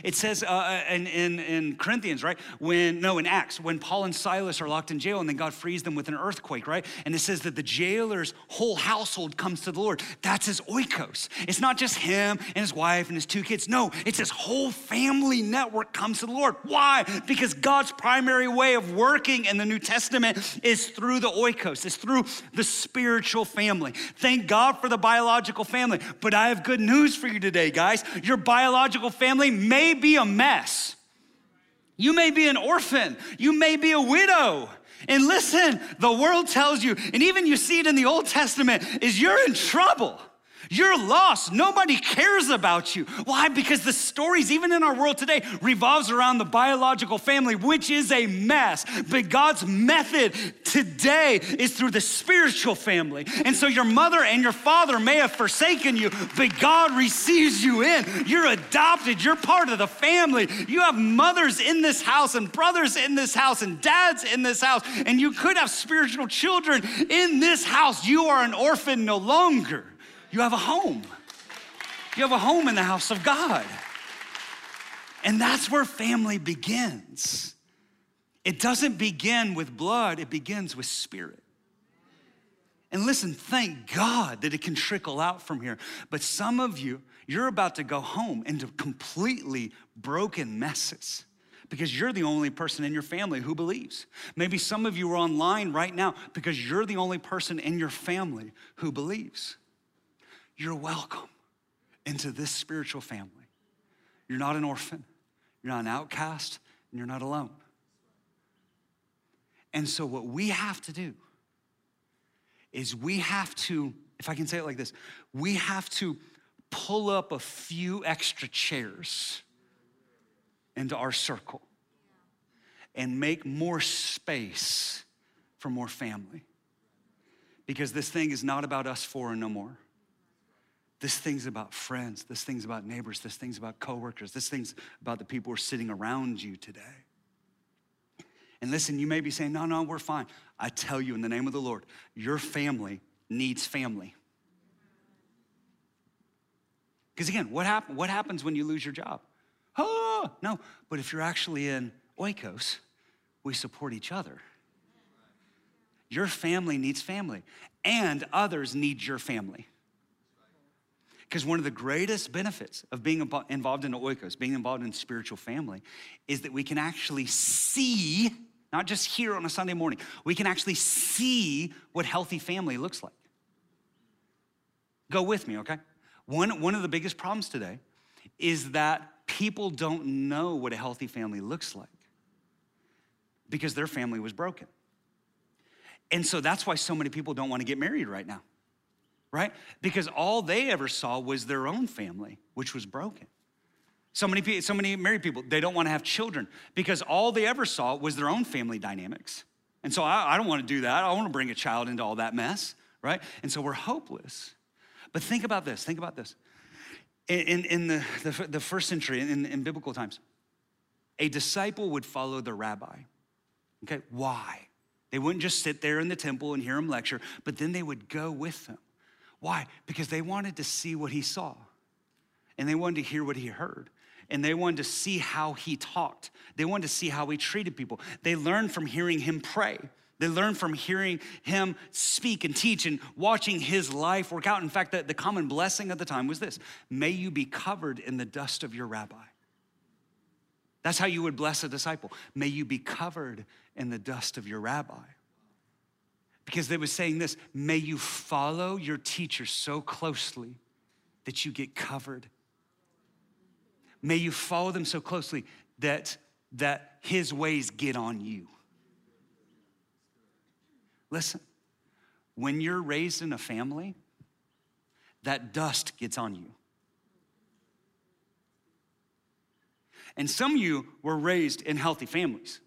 It says uh, uh, in, in, in, Corinthians, right? When, no, in Acts, when Paul and Silas are locked in jail and then God frees them with an earthquake, right? And it says that the jailer's whole household comes to the Lord. That's his oikos. It's not just him and his wife and his two kids. No, it's his whole family network comes to the Lord. Why? Because God's primary way of working in the New Testament is through the oikos, it's through the spiritual family. Thank God for the biological family. But I have good news for you today, guys. Your biological family may may be a mess. You may be an orphan. You may be a widow. And listen, the world tells you, and even you see it in the Old Testament, is you're in trouble. You're lost. Nobody cares about you. Why? Because the stories, even in our world today, revolves around the biological family, which is a mess. But God's method today is through the spiritual family. And so your mother and your father may have forsaken you, but God receives you in. You're adopted. You're part of the family. You have mothers in this house and brothers in this house and dads in this house. And you could have spiritual children in this house. You are an orphan no longer. You have a home. You have a home in the house of God. And that's where family begins. It doesn't begin with blood, it begins with spirit. And listen, thank God that it can trickle out from here. But some of you, you're about to go home into completely broken messes because you're the only person in your family who believes. Maybe some of you are online right now because you're the only person in your family who believes. You're welcome into this spiritual family. You're not an orphan, you're not an outcast, and you're not alone. And so, what we have to do is we have to, if I can say it like this, we have to pull up a few extra chairs into our circle and make more space for more family. Because this thing is not about us four and no more. This thing's about friends. This thing's about neighbors. This thing's about coworkers. This thing's about the people who are sitting around you today. And listen, you may be saying, no, no, we're fine. I tell you in the name of the Lord, your family needs family. Because again, what, happen, what happens when you lose your job? Oh, no. But if you're actually in oikos, we support each other. Your family needs family, and others need your family. Because one of the greatest benefits of being involved in oikos, being involved in spiritual family, is that we can actually see, not just here on a Sunday morning, we can actually see what healthy family looks like. Go with me, okay? One, one of the biggest problems today is that people don't know what a healthy family looks like because their family was broken. And so that's why so many people don't want to get married right now right? Because all they ever saw was their own family, which was broken. So many, people, so many married people, they don't want to have children because all they ever saw was their own family dynamics. And so I, I don't want to do that. I want to bring a child into all that mess, right? And so we're hopeless. But think about this think about this. In, in, the, the, the, first century, in, in biblical times, a disciple would follow the rabbi. Okay, why? They wouldn't just sit there in the temple and hear him lecture, but then they would go with them. Why? Because they wanted to see what he saw and they wanted to hear what he heard and they wanted to see how he talked. They wanted to see how he treated people. They learned from hearing him pray. They learned from hearing him speak and teach and watching his life work out. In fact, the, the common blessing of the time was this May you be covered in the dust of your rabbi. That's how you would bless a disciple. May you be covered in the dust of your rabbi. Because they were saying this may you follow your teacher so closely that you get covered. May you follow them so closely that, that his ways get on you. Listen, when you're raised in a family, that dust gets on you. And some of you were raised in healthy families,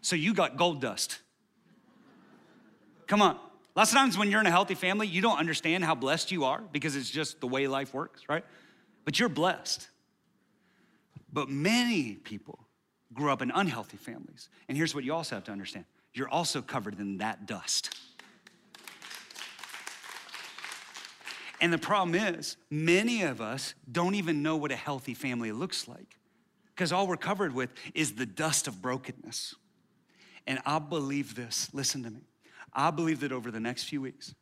so you got gold dust. Come on. Lots of times when you're in a healthy family, you don't understand how blessed you are because it's just the way life works, right? But you're blessed. But many people grew up in unhealthy families. And here's what you also have to understand you're also covered in that dust. And the problem is, many of us don't even know what a healthy family looks like because all we're covered with is the dust of brokenness. And I believe this, listen to me. I believe that over the next few weeks,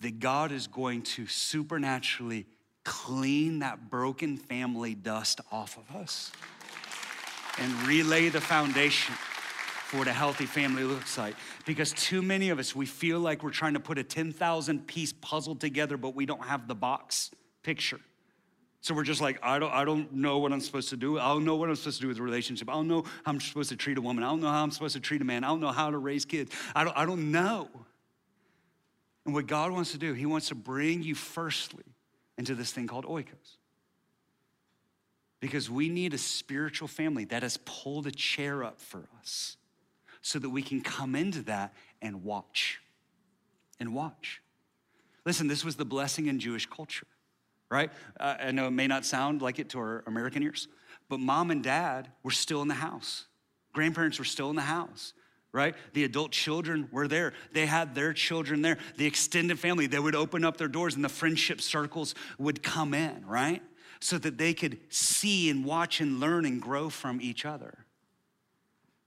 that God is going to supernaturally clean that broken family dust off of us and relay the foundation for what a healthy family looks like. Because too many of us, we feel like we're trying to put a 10,000 piece puzzle together, but we don't have the box picture. So we're just like, I don't, I don't know what I'm supposed to do. I don't know what I'm supposed to do with a relationship. I don't know how I'm supposed to treat a woman. I don't know how I'm supposed to treat a man. I don't know how to raise kids. I don't, I don't know. And what God wants to do, He wants to bring you firstly into this thing called oikos. Because we need a spiritual family that has pulled a chair up for us so that we can come into that and watch. And watch. Listen, this was the blessing in Jewish culture right? Uh, I know it may not sound like it to our American ears, but mom and dad were still in the house. Grandparents were still in the house, right? The adult children were there. They had their children there. The extended family, they would open up their doors and the friendship circles would come in, right? So that they could see and watch and learn and grow from each other.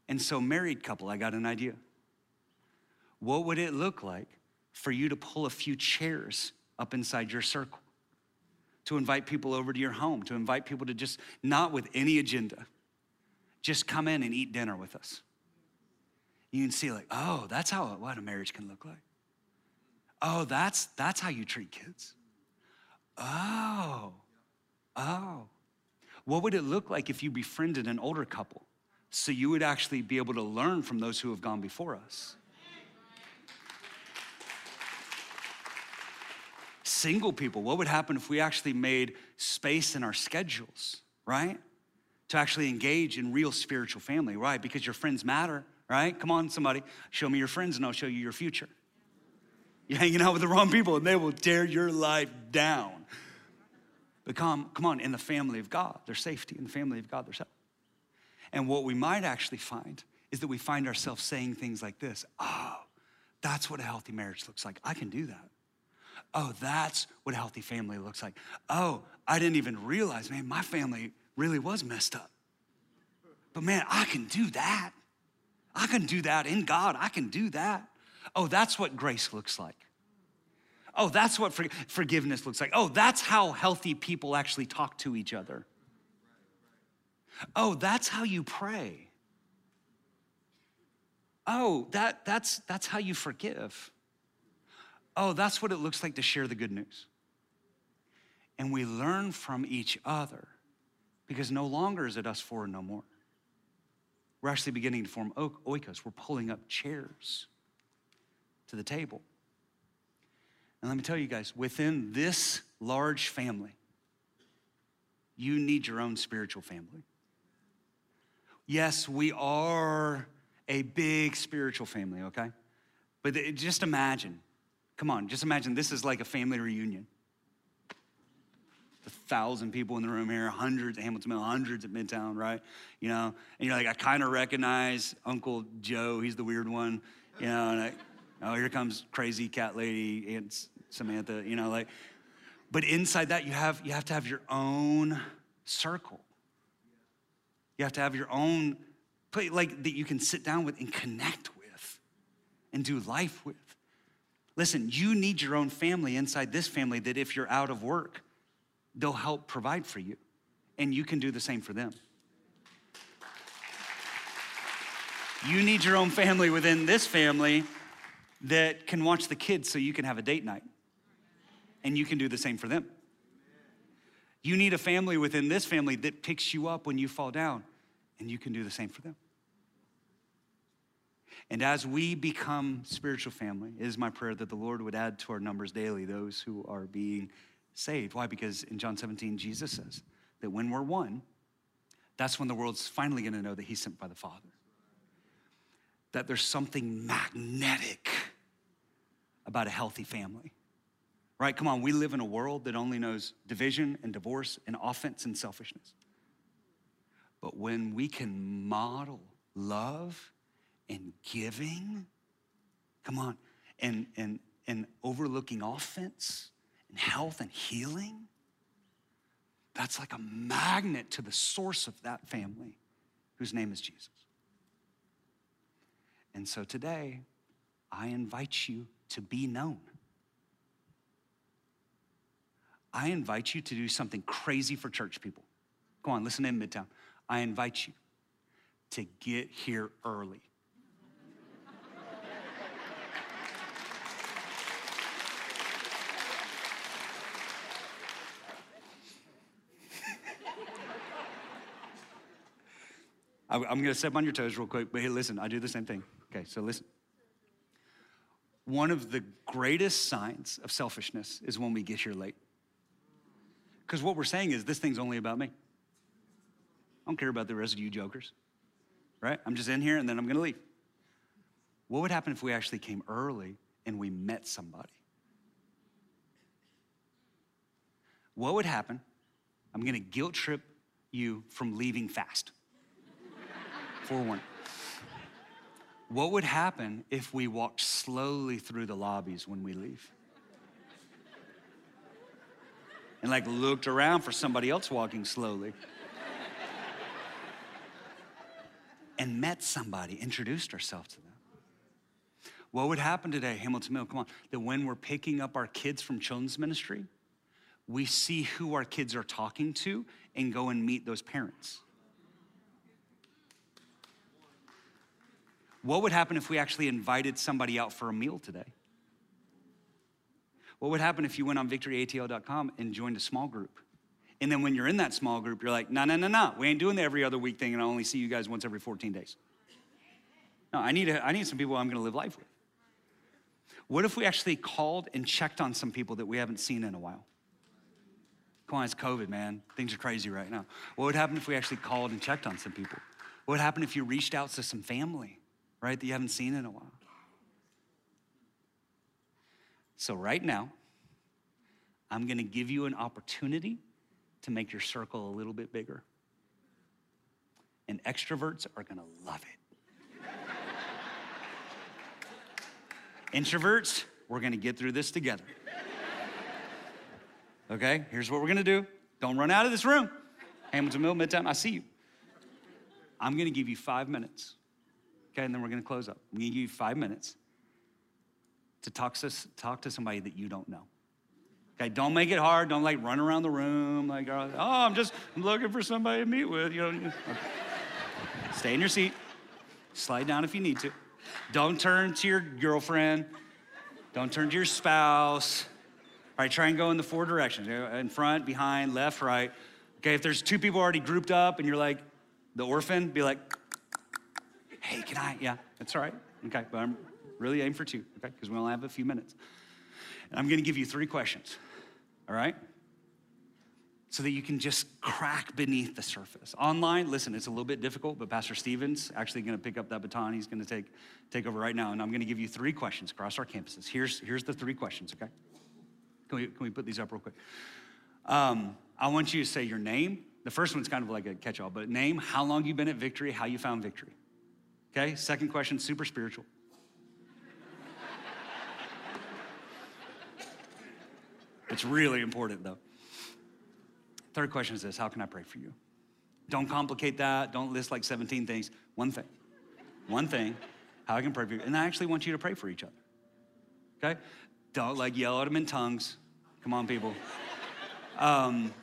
And so, married couple, I got an idea. What would it look like for you to pull a few chairs up inside your circle? To invite people over to your home, to invite people to just not with any agenda, just come in and eat dinner with us. You can see, like, oh, that's how what a marriage can look like. Oh, that's that's how you treat kids. Oh, oh. What would it look like if you befriended an older couple so you would actually be able to learn from those who have gone before us? Single people, what would happen if we actually made space in our schedules, right? To actually engage in real spiritual family, right? Because your friends matter, right? Come on, somebody, show me your friends and I'll show you your future. You're hanging out with the wrong people and they will tear your life down. But come, come on, in the family of God, there's safety. In the family of God, there's help. And what we might actually find is that we find ourselves saying things like this Oh, that's what a healthy marriage looks like. I can do that. Oh, that's what a healthy family looks like. Oh, I didn't even realize, man, my family really was messed up. But man, I can do that. I can do that in God. I can do that. Oh, that's what grace looks like. Oh, that's what forgiveness looks like. Oh, that's how healthy people actually talk to each other. Oh, that's how you pray. Oh, that, that's, that's how you forgive oh, that's what it looks like to share the good news. And we learn from each other because no longer is it us four and no more. We're actually beginning to form oikos. We're pulling up chairs to the table. And let me tell you guys, within this large family, you need your own spiritual family. Yes, we are a big spiritual family, okay? But just imagine, come on, just imagine this is like a family reunion. A thousand people in the room here, hundreds at Hamilton Mill, hundreds at Midtown, right? You know, and you're like, I kind of recognize Uncle Joe, he's the weird one, you know, and I, oh, here comes crazy cat lady, Aunt Samantha, you know, like, but inside that, you have, you have to have your own circle. You have to have your own place, like that you can sit down with and connect with and do life with. Listen, you need your own family inside this family that if you're out of work, they'll help provide for you. And you can do the same for them. You need your own family within this family that can watch the kids so you can have a date night. And you can do the same for them. You need a family within this family that picks you up when you fall down, and you can do the same for them. And as we become spiritual family, it is my prayer that the Lord would add to our numbers daily those who are being saved. Why? Because in John 17, Jesus says that when we're one, that's when the world's finally gonna know that He's sent by the Father. That there's something magnetic about a healthy family. Right? Come on, we live in a world that only knows division and divorce and offense and selfishness. But when we can model love and giving, come on, and, and, and overlooking offense and health and healing, that's like a magnet to the source of that family, whose name is Jesus. And so today, I invite you to be known. I invite you to do something crazy for church people. Go on, listen in Midtown. I invite you to get here early. I'm going to step on your toes real quick, but hey, listen, I do the same thing. Okay, so listen. One of the greatest signs of selfishness is when we get here late. Because what we're saying is, this thing's only about me. I don't care about the rest of you jokers, right? I'm just in here and then I'm gonna leave. What would happen if we actually came early and we met somebody? What would happen? I'm gonna guilt trip you from leaving fast. Forewarn. What would happen if we walked slowly through the lobbies when we leave? and like looked around for somebody else walking slowly. and met somebody, introduced ourselves to them. What would happen today, Hamilton Mill? Come on, that when we're picking up our kids from children's ministry, we see who our kids are talking to and go and meet those parents. What would happen if we actually invited somebody out for a meal today? What would happen if you went on victoryatl.com and joined a small group? And then when you're in that small group, you're like, no, no, no, no, we ain't doing the every other week thing and I only see you guys once every 14 days. No, I need, a, I need some people I'm gonna live life with. What if we actually called and checked on some people that we haven't seen in a while? Come on, it's COVID, man. Things are crazy right now. What would happen if we actually called and checked on some people? What would happen if you reached out to some family, right, that you haven't seen in a while? So, right now, I'm gonna give you an opportunity to make your circle a little bit bigger. And extroverts are gonna love it. <laughs> Introverts, we're gonna get through this together. Okay, here's what we're gonna do. Don't run out of this room. Hamilton Mill, Midtown, I see you. I'm gonna give you five minutes. Okay, and then we're gonna close up. I'm give you five minutes to talk to, talk to somebody that you don't know. Okay, don't make it hard. Don't like run around the room like, oh, oh I'm just I'm looking for somebody to meet with. You know, stay in your seat. Slide down if you need to. Don't turn to your girlfriend. Don't turn to your spouse. All right, try and go in the four directions in front, behind, left, right. Okay, if there's two people already grouped up and you're like the orphan, be like, hey, can I? Yeah, that's all right. Okay, but I'm really aim for two, okay? Because we only have a few minutes. And I'm gonna give you three questions, all right? so that you can just crack beneath the surface. Online, listen, it's a little bit difficult, but Pastor Stevens actually going to pick up that baton. He's going to take take over right now, and I'm going to give you three questions across our campuses. Here's here's the three questions. Okay, can we can we put these up real quick? Um, I want you to say your name. The first one's kind of like a catch-all, but name, how long you been at Victory, how you found Victory. Okay. Second question, super spiritual. it's really important though. Third question is this How can I pray for you? Don't complicate that. Don't list like 17 things. One thing. One thing. How I can pray for you. And I actually want you to pray for each other. Okay? Don't like yell at them in tongues. Come on, people. Um,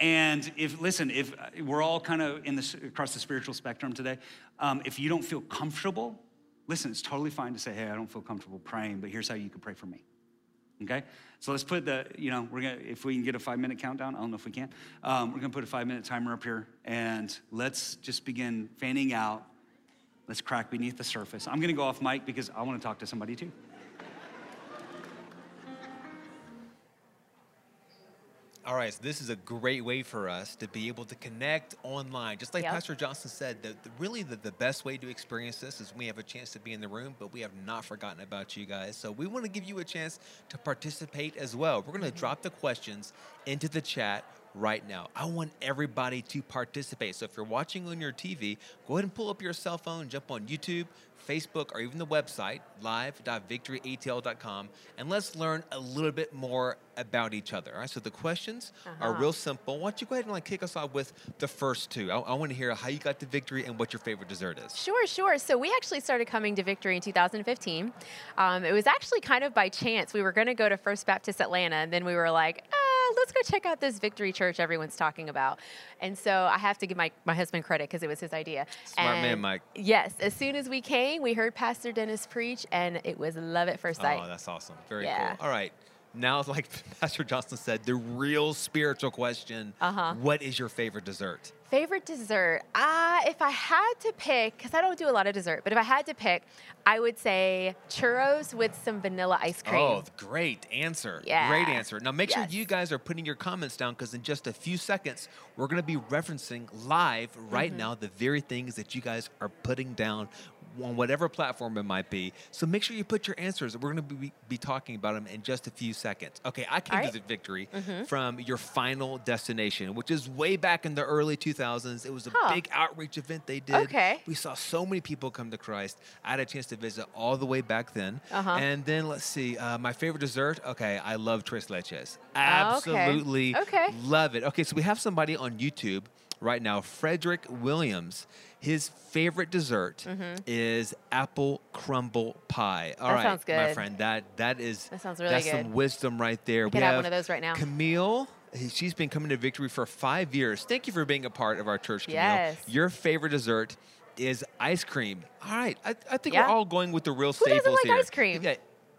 and if, listen, if uh, we're all kind of in this across the spiritual spectrum today, um, if you don't feel comfortable, listen, it's totally fine to say, hey, I don't feel comfortable praying, but here's how you can pray for me. Okay? So let's put the, you know, we're gonna, if we can get a five minute countdown, I don't know if we can. Um, we're gonna put a five minute timer up here and let's just begin fanning out. Let's crack beneath the surface. I'm gonna go off mic because I wanna talk to somebody too. All right, so this is a great way for us to be able to connect online. Just like Yep. Pastor Johnson said, the, the, really the, the best way to experience this is we have a chance to be in the room, but we have not forgotten about you guys. So we want to give you a chance to participate as well. We're going to mm-hmm. drop the questions into the chat right now. I want everybody to participate. So if you're watching on your TV, go ahead and pull up your cell phone, jump on YouTube, Facebook, or even the website, live.victoryatl.com, and let's learn a little bit more about each other. All right, so the questions are Uh-huh. real simple. Why don't you go ahead and like kick us off with the first two? I, I want to hear how you got to victory and what your favorite dessert is. Sure, sure. So we actually started coming to Victory in 2015. Um, it was actually kind of by chance. We were going to go to First Baptist Atlanta, and then we were like, ah, <laughs> let's go check out this Victory Church everyone's talking about. And so I have to give my, my husband credit because it was his idea. Smart man, Mike. Yes, as soon as we came, we heard Pastor Dennis preach, and it was love at first oh, sight. Oh, that's awesome. Very Yeah. cool. All right. Now, <laughs> like Pastor Johnson said, the real spiritual question Uh-huh. What is your favorite dessert? Favorite dessert? Ah, if I had to pick, because I don't do a lot of dessert, but if I had to pick, I would say churros with some vanilla ice cream. Oh, great answer. Yeah. Great answer. Now, make sure you guys are putting your comments down because in just a few seconds, we're going to be referencing live right Mm-hmm. now the very things that you guys are putting down on whatever platform it might be. So make sure you put your answers. We're going to be, be talking about them in just a few seconds. Okay, I came All to the victory Mm-hmm. from your final destination, which is way back in the early 2000s. It was a Huh. big outreach event they did. Okay. We saw so many people come to Christ. I had a chance to visit all the way back then. Uh-huh. And then let's see, uh, my favorite dessert. Okay, I love tres leches. Oh, okay. Absolutely Okay. love it. Okay, so we have somebody on YouTube right now, Frederick Williams. His favorite dessert is apple crumble pie. All Mm-hmm. That right, sounds my friend, that that is That sounds really that's good. some wisdom right there. I could have one of those right now. Camille. She's been coming to Victory for five years. Thank you for being a part of our church, Camille. Yes. Your favorite dessert is ice cream. All right, I, I think Yeah. we're all going with the real Who doesn't staples like here. ice cream? Yeah,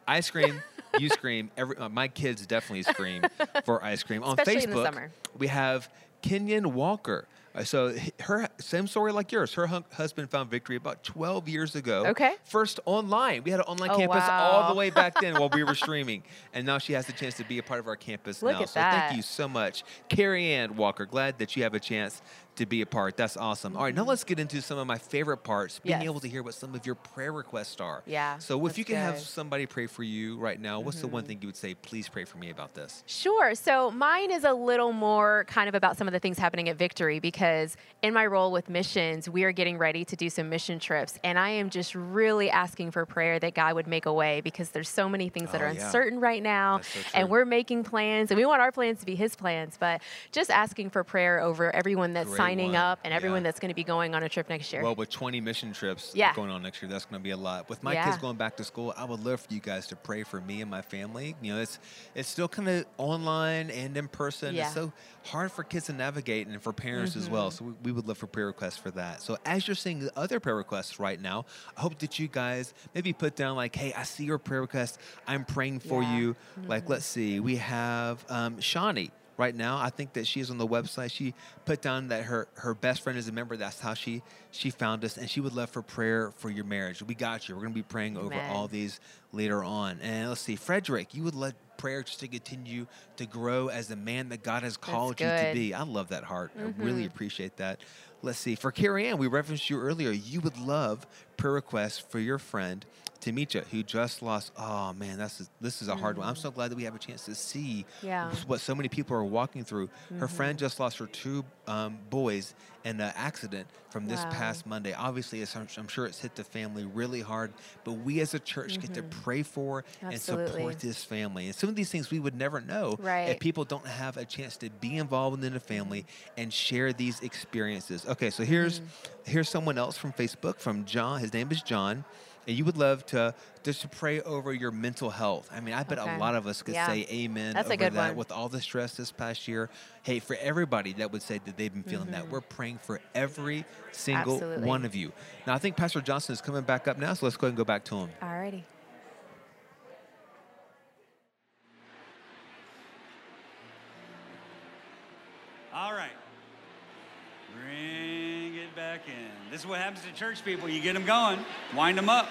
ice cream. you scream. <laughs> Every uh, my kids definitely scream <laughs> for ice cream. On Especially in Facebook, the summer. we have Kenyon Walker. Uh, So her same story like yours. Her husband found victory about 12 years ago. Okay. First online. We had an online Oh, campus all the way back then while we were <laughs> streaming, and now she has the chance to be a part of our campus Look now. at so that. thank you so much, Carrie Ann Walker. Glad that you have a chance to be a part. That's awesome. All right, now let's get into some of my favorite parts. Being Yes. able to hear what some of your prayer requests are. Yeah, So if you can have good. Mm-hmm. somebody pray for you right now, what's the one thing you would say? Please pray for me about this. Sure. So mine is a little more kind of about some of the things happening at Victory because in my role with missions, we are getting ready to do some mission trips. And I am just really asking for prayer that God would make a way because there's so many things that Oh, are yeah. uncertain right now. So and we're making plans and we want our plans to be His plans. But just asking for prayer over everyone that's signing up and Yeah. everyone that's going to be going on a trip next year. Well, with 20 mission trips Yeah. going on next year, that's going to be a lot. With my Yeah. kids going back to school, I would love for you guys to pray for me and my family. You know, it's it's still kind of online and in person. Yeah. It's so hard for kids to navigate and for parents as well. So we, we would love for prayer requests for that. So as you're seeing the other prayer requests right now, I hope that you guys maybe put down like, hey, I see your prayer request. I'm praying for Yeah. you. Like, let's see, we have um, Shawnee right now. I think that she is on the website. She put down that her her best friend is a member. That's how she she found us, and she would love for prayer for your marriage. We got you. We're going to be praying over all these later on. And let's see, Frederick, you would let prayer just to continue to grow as the man that God has called you to be. I love that heart. I really appreciate that. Let's see. For Carrie Ann, we referenced you earlier. You would love prayer requests for your friend Tamisha, who just lost. Oh man, that's this is a hard one. I'm so glad that we have a chance to see Yeah. what so many people are walking through. Her friend just lost her two um, boys in an accident from this Wow. past Monday. Obviously, I'm, sure it's hit the family really hard, but we as a church get to pray for and support this family. And some of these things we would never know Right. if people don't have a chance to be involved within the family and share these experiences. Okay, so here's here's someone else from Facebook from John. His name is John. And you would love to just to pray over your mental health. I mean, I bet Okay. a lot of us could Yeah. say amen That's a over good that one. with all the stress this past year. Hey, for everybody that would say that they've been feeling that, we're praying for every single Mm-hmm. Absolutely. one of you. Now, I think Pastor Johnson is coming back up now, so let's go ahead and go back to him. Alrighty. All right. Bring it back in. This is what happens to church people. You get them going, wind them up.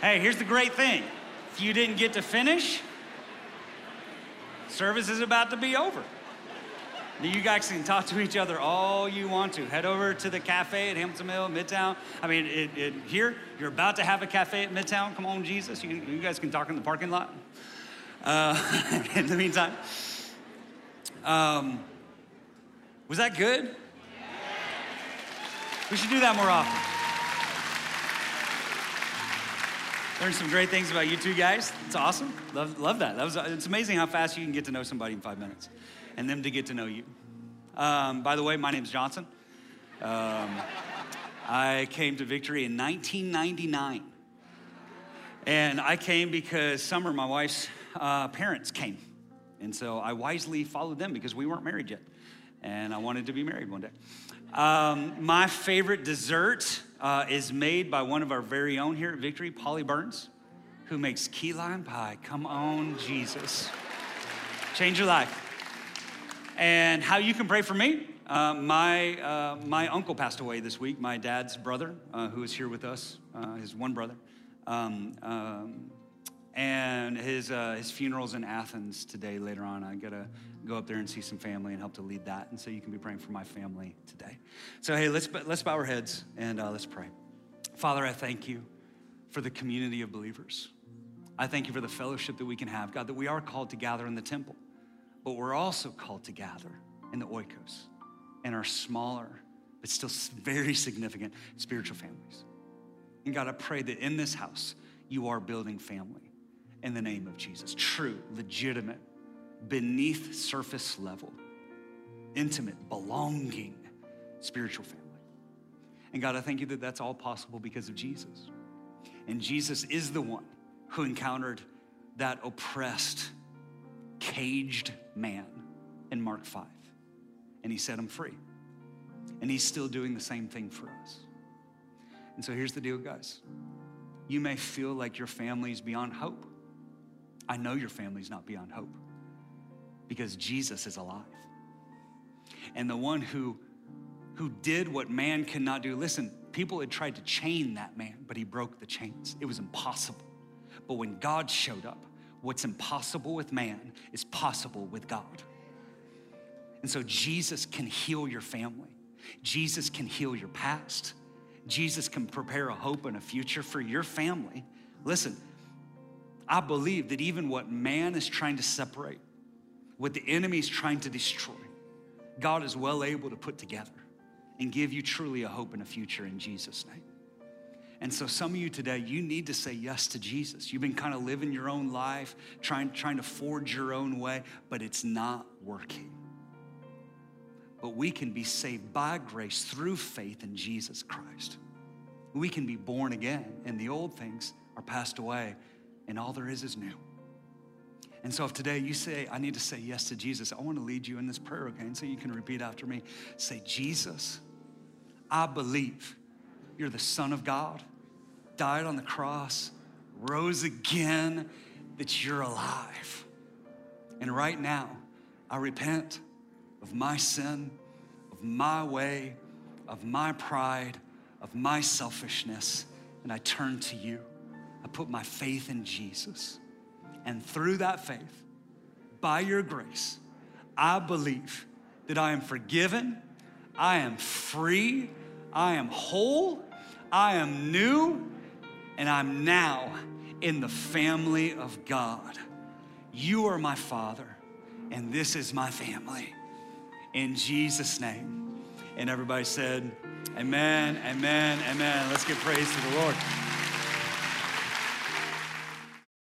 Hey, here's the great thing. If you didn't get to finish, service is about to be over. You guys can talk to each other all you want to. Head over to the cafe at Hamilton Mill, Midtown. I mean, it, it, here, you're about to have a cafe at Midtown. Come on, Jesus. You, you guys can talk in the parking lot. Uh, <laughs> in the meantime, um, was that good? We should do that more often. Learned some great things about you two guys. It's awesome. Love, love that. that was, it's amazing how fast you can get to know somebody in five minutes and them to get to know you. Um, by the way, my name's Johnson. Um, I came to Victory in 1999. And I came because Summer, my wife's uh, parents, came. And so I wisely followed them because we weren't married yet. And I wanted to be married one day. Um, my favorite dessert uh, is made by one of our very own here at Victory, Polly Burns, who makes key lime pie. Come on, Jesus. Change your life. And how you can pray for me? Uh, my, uh, my uncle passed away this week, my dad's brother, uh, who is here with us, uh, his one brother. Um, um, and his, uh, his funeral's in Athens today later on. I gotta go up there and see some family and help to lead that. And so you can be praying for my family today. So, hey, let's, let's bow our heads and uh, let's pray. Father, I thank you for the community of believers. I thank you for the fellowship that we can have. God, that we are called to gather in the temple, but we're also called to gather in the oikos, and our smaller, but still very significant spiritual families. And God, I pray that in this house, you are building family in the name of Jesus. True, legitimate, beneath surface level, intimate, belonging spiritual family. And God, I thank you that that's all possible because of Jesus. And Jesus is the one who encountered that oppressed, caged man in Mark 5. And he set him free. And he's still doing the same thing for us. And so here's the deal, guys. You may feel like your family is beyond hope. I know your family's not beyond hope because Jesus is alive. And the one who who did what man cannot do. Listen, people had tried to chain that man, but he broke the chains. It was impossible. But when God showed up, what's impossible with man is possible with God. And so Jesus can heal your family. Jesus can heal your past. Jesus can prepare a hope and a future for your family. Listen, I believe that even what man is trying to separate, what the enemy is trying to destroy, God is well able to put together and give you truly a hope and a future in Jesus' name. And so, some of you today, you need to say yes to Jesus. You've been kind of living your own life, trying, trying to forge your own way, but it's not working. But we can be saved by grace through faith in Jesus Christ. We can be born again, and the old things are passed away, and all there is is new. And so, if today you say, I need to say yes to Jesus, I want to lead you in this prayer, okay? And so you can repeat after me. Say, Jesus, I believe you're the Son of God, died on the cross, rose again, that you're alive. And right now, I repent of my sin, of my way, of my pride, of my selfishness, and I turn to you. I put my faith in Jesus. And through that faith, by your grace, I believe that I am forgiven, I am free, I am whole, I am new, and I'm now in the family of God. You are my Father, and this is my family. In Jesus' name. And everybody said, Amen, amen, amen. Let's give praise to the Lord.